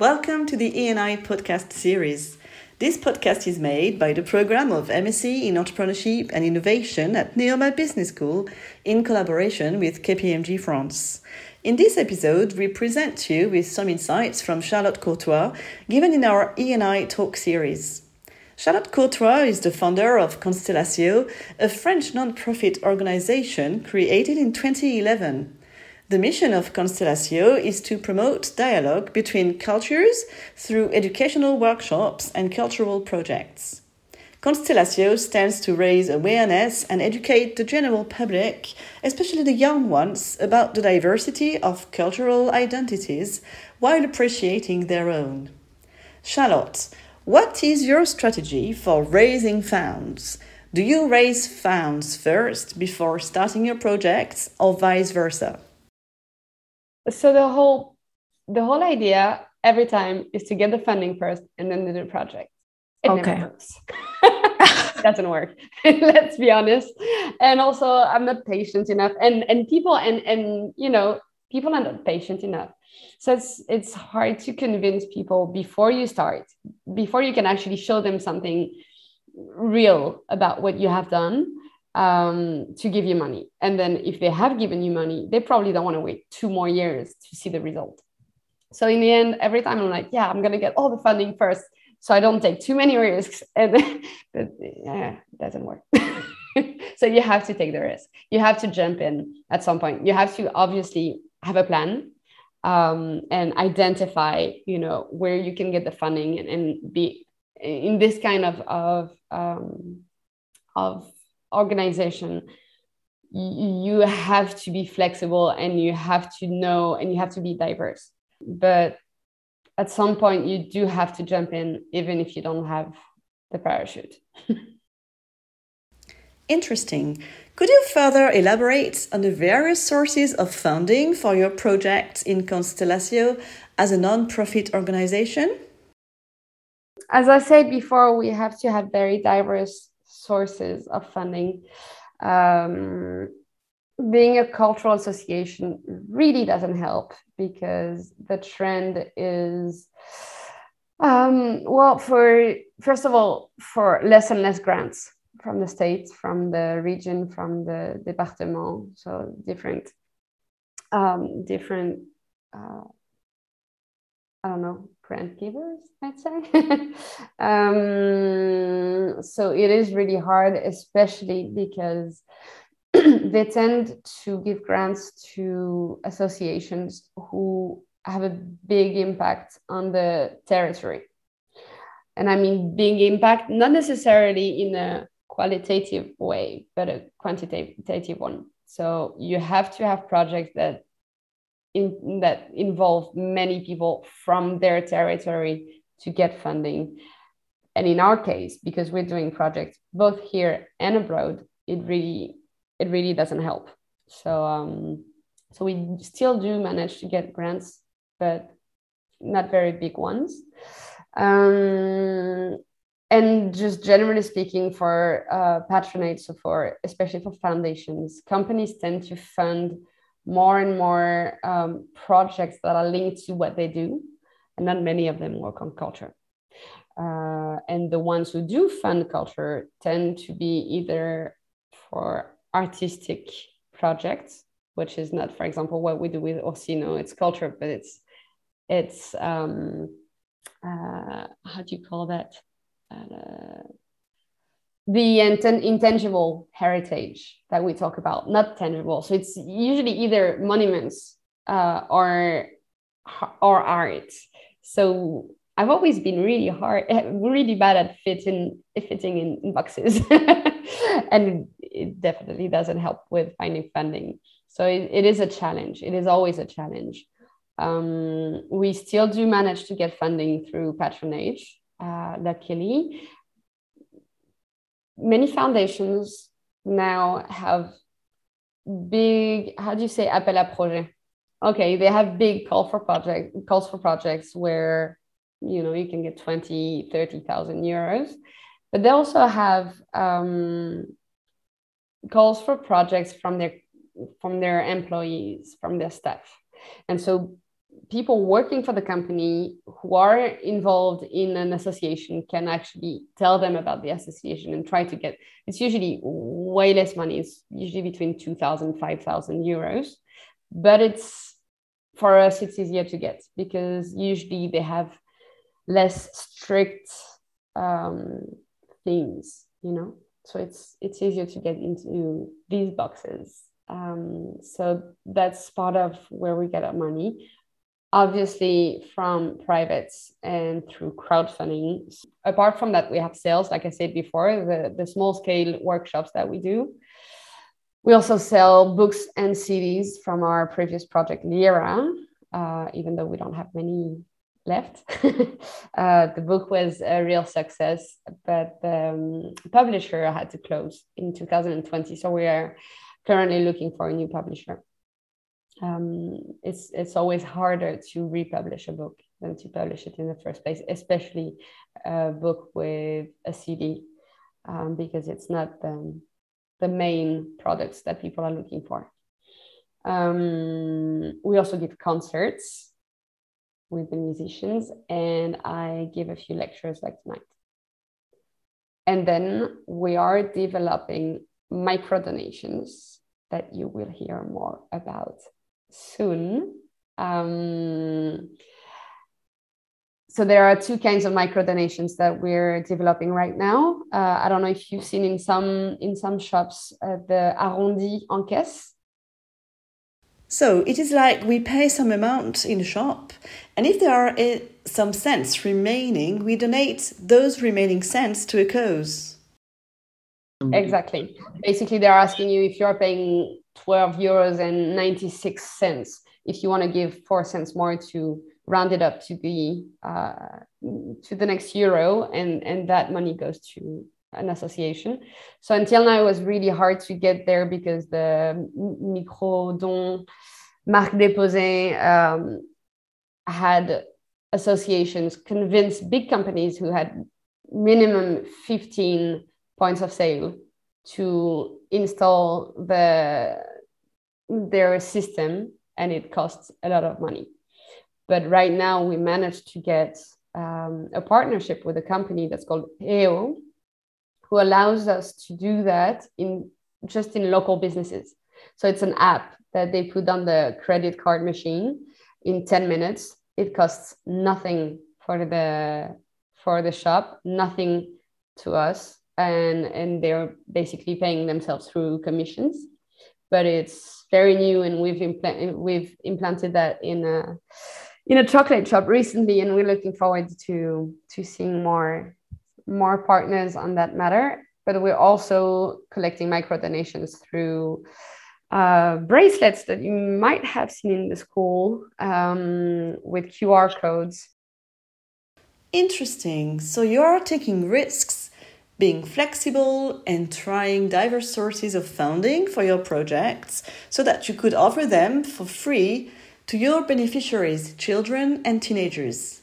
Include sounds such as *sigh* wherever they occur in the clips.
Welcome to the E&I podcast series. This podcast is made by the program of MSc in Entrepreneurship and Innovation at Neoma Business School in collaboration with KPMG France. In this episode, we present you with some insights from Charlotte Courtois given in our E&I talk series. Charlotte Courtois is the founder of Konstelacio, a French non-profit organization created in 2011. The mission of Konstelacio is to promote dialogue between cultures through educational workshops and cultural projects. Konstelacio stands to raise awareness and educate the general public, especially the young ones, about the diversity of cultural identities while appreciating their own. Charlotte, what is your strategy for raising funds? Do you raise funds first before starting your projects or vice versa? So the whole the whole idea every time is to get the funding first and then do the project. It okay. never works. *laughs* doesn't work. *laughs* Let's be honest. And also I'm not patient enough. And and people and and you know, people are not patient enough. So it's it's hard to convince people before you start, before you can actually show them something real about what you have done um, to give you money. And then if they have given you money, they probably don't want to wait two more years to see the result. So in the end, every time I'm like, yeah, I'm going to get all the funding first so I don't take too many risks. *laughs* And but yeah, it doesn't work. *laughs* so you have to take the risk. You have to jump in at some point. You have to obviously have a plan um, and identify, you know, where you can get the funding and, and be in this kind of of um, of organization you have to be flexible and you have to know and you have to be diverse. But at some point you do have to jump in even if you don't have the parachute. *laughs* Interesting. Could you further elaborate on the various sources of funding for your project in Konstelacio as a non-profit organization? As i said before we have to have very diverse sources of funding. Um, being a cultural association really doesn't help because the trend is um, well for first of all for less and less grants from the state from the region from the department so different um, different uh, i don't know grant givers, I'd say. *laughs* um, so it is really hard, especially because *clears throat* they tend to give grants to associations who have a big impact on the territory. And I mean, big impact, not necessarily in a qualitative way, but a quantitative one. So you have to have projects that in, that involve many people from their territory to get funding. And in our case, because we're doing projects both here and abroad, it really it really doesn't help. So um, so we still do manage to get grants, but not very big ones. Um, and just generally speaking, for uh, patronage, so for especially for foundations, companies tend to fund more and more um, projects that are linked to what they do, and not many of them work on culture. Uh, and the ones who do fund culture tend to be either for artistic projects, which is not, for example, what we do with Orsino. It's culture, but it's it's um, uh, how do you call that? Uh, the intangible heritage that we talk about, not tangible. So it's usually either monuments uh, or or art. So I've always been really hard, *laughs* really bad at fitting fitting in, in boxes, *laughs* and it definitely doesn't help with finding funding. So it, it is a challenge. It is always a challenge. Um, we still do manage to get funding through patronage, uh, luckily, many foundations now have big how do you say appel à projet? Okay they have big call for project calls for projects where you know you can get 20 30,000 euros but they also have um, calls for projects from their from their employees from their staff. And so people working for the company who are involved in an association can actually tell them about the association and try to get it's usually way less money. It's usually between 2000 5000 euros. But it's for us it's easier to get because usually they have less strict um, things you know? So it's it's easier to get into these boxes. Um, so that's part of where we get our money obviously from privates and through crowdfunding. Apart from that we have sales like i said before the, the small scale workshops that we do. We also sell books and cds from our previous project lira uh, even though we don't have many left. *laughs* Uh, the book was a real success but the um, publisher had to close in 2020 so we are currently looking for a new publisher um, it's it's always harder to republish a book than to publish it in the first place, especially a book with a CD, um, because it's not the, the main products that people are looking for. Um, we also give concerts with the musicians, and I give a few lectures like tonight. And then we are developing micro donations that you will hear more about soon. Um, so there are two kinds of micro donations that we're developing right now. Uh, I don't know if you've seen in some in some shops uh, the arrondi en caisse. So it is like we pay some amount in a shop, and if there are uh, some cents remaining, we donate those remaining cents to a cause. Exactly. Basically, they're asking you if you're paying 12 euros and 96 cents. If you want to give four cents more to round it up to the uh, to the next euro and and that money goes to an association. So until now it was really hard to get there because the micro don marque déposée um, had associations convince big companies who had minimum 15 points of sale to install the their system and it costs a lot of money but right now we managed to get um, a partnership with a company that's called EO, who allows us to do that in just in local businesses. So it's an app that they put on the credit card machine in 10 minutes. It costs nothing for the for the shop, nothing to us and and they're basically paying themselves through commissions but it's very new and we've impl- we've implanted that in a in a chocolate shop recently and we're looking forward to to seeing more more partners on that matter but we're also collecting micro donations through uh, bracelets that you might have seen in the school um, with QR codes. Interesting. So you are taking risks being flexible and trying diverse sources of funding for your projects so that you could offer them for free to your beneficiaries, children and teenagers.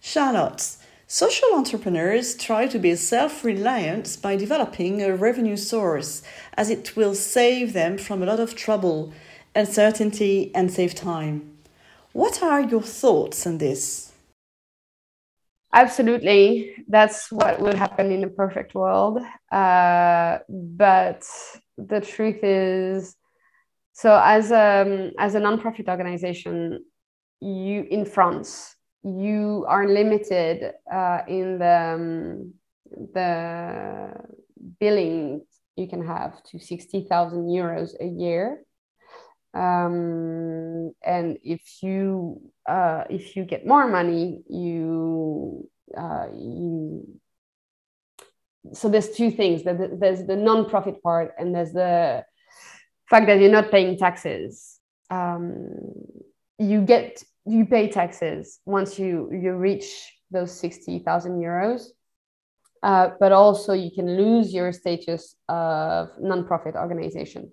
Charlotte, social entrepreneurs try to be self reliant by developing a revenue source as it will save them from a lot of trouble, uncertainty, and save time. What are your thoughts on this? Absolutely. That's what would happen in a perfect world. Uh, but the truth is so as a as a nonprofit organization you in france you are limited uh, in the um, the billing you can have to 60,000 euros a year. Um, and if you uh, if you get more money you uh, you so there's two things. There's the non-profit part and there's the fact that you're not paying taxes. Um, you get you pay taxes once you you reach those 60,000 euros. Uh, but also you can lose your status of non-profit organization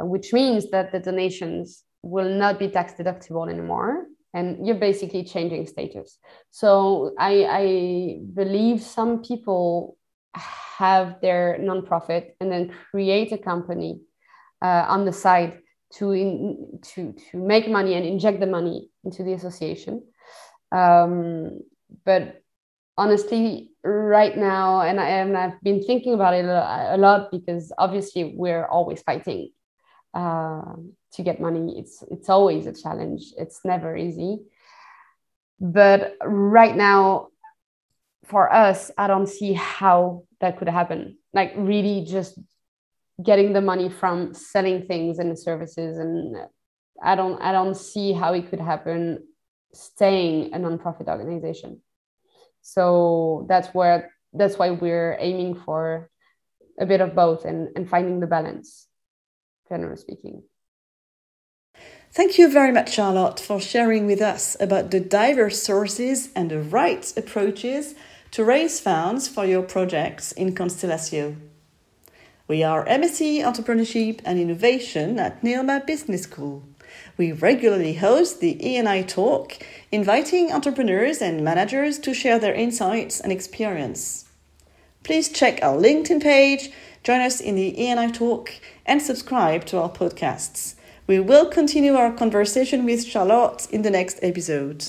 uh, which means that the donations will not be tax deductible anymore and you're basically changing status so i i believe some people have their nonprofit and then create a company uh, on the side to in, to to make money and inject the money into the association. Um, but honestly, right now, and, I, and I've been thinking about it a, lot because obviously we're always fighting uh, to get money. It's it's always a challenge. It's never easy. But right now, for us, I don't see how that could happen. Like really, just getting the money from selling things and services, and I don't I don't see how it could happen staying a nonprofit organization. So that's where that's why we're aiming for a bit of both and, and finding the balance, generally speaking. Thank you very much, Charlotte, for sharing with us about the diverse sources and the right approaches to raise funds for your projects in Konstelacio. We are MSc Entrepreneurship and Innovation at Neoma Business School. We regularly host the ENI Talk, inviting entrepreneurs and managers to share their insights and experience. Please check our LinkedIn page, join us in the ENI Talk, and subscribe to our podcasts. We will continue our conversation with Charlotte in the next episode.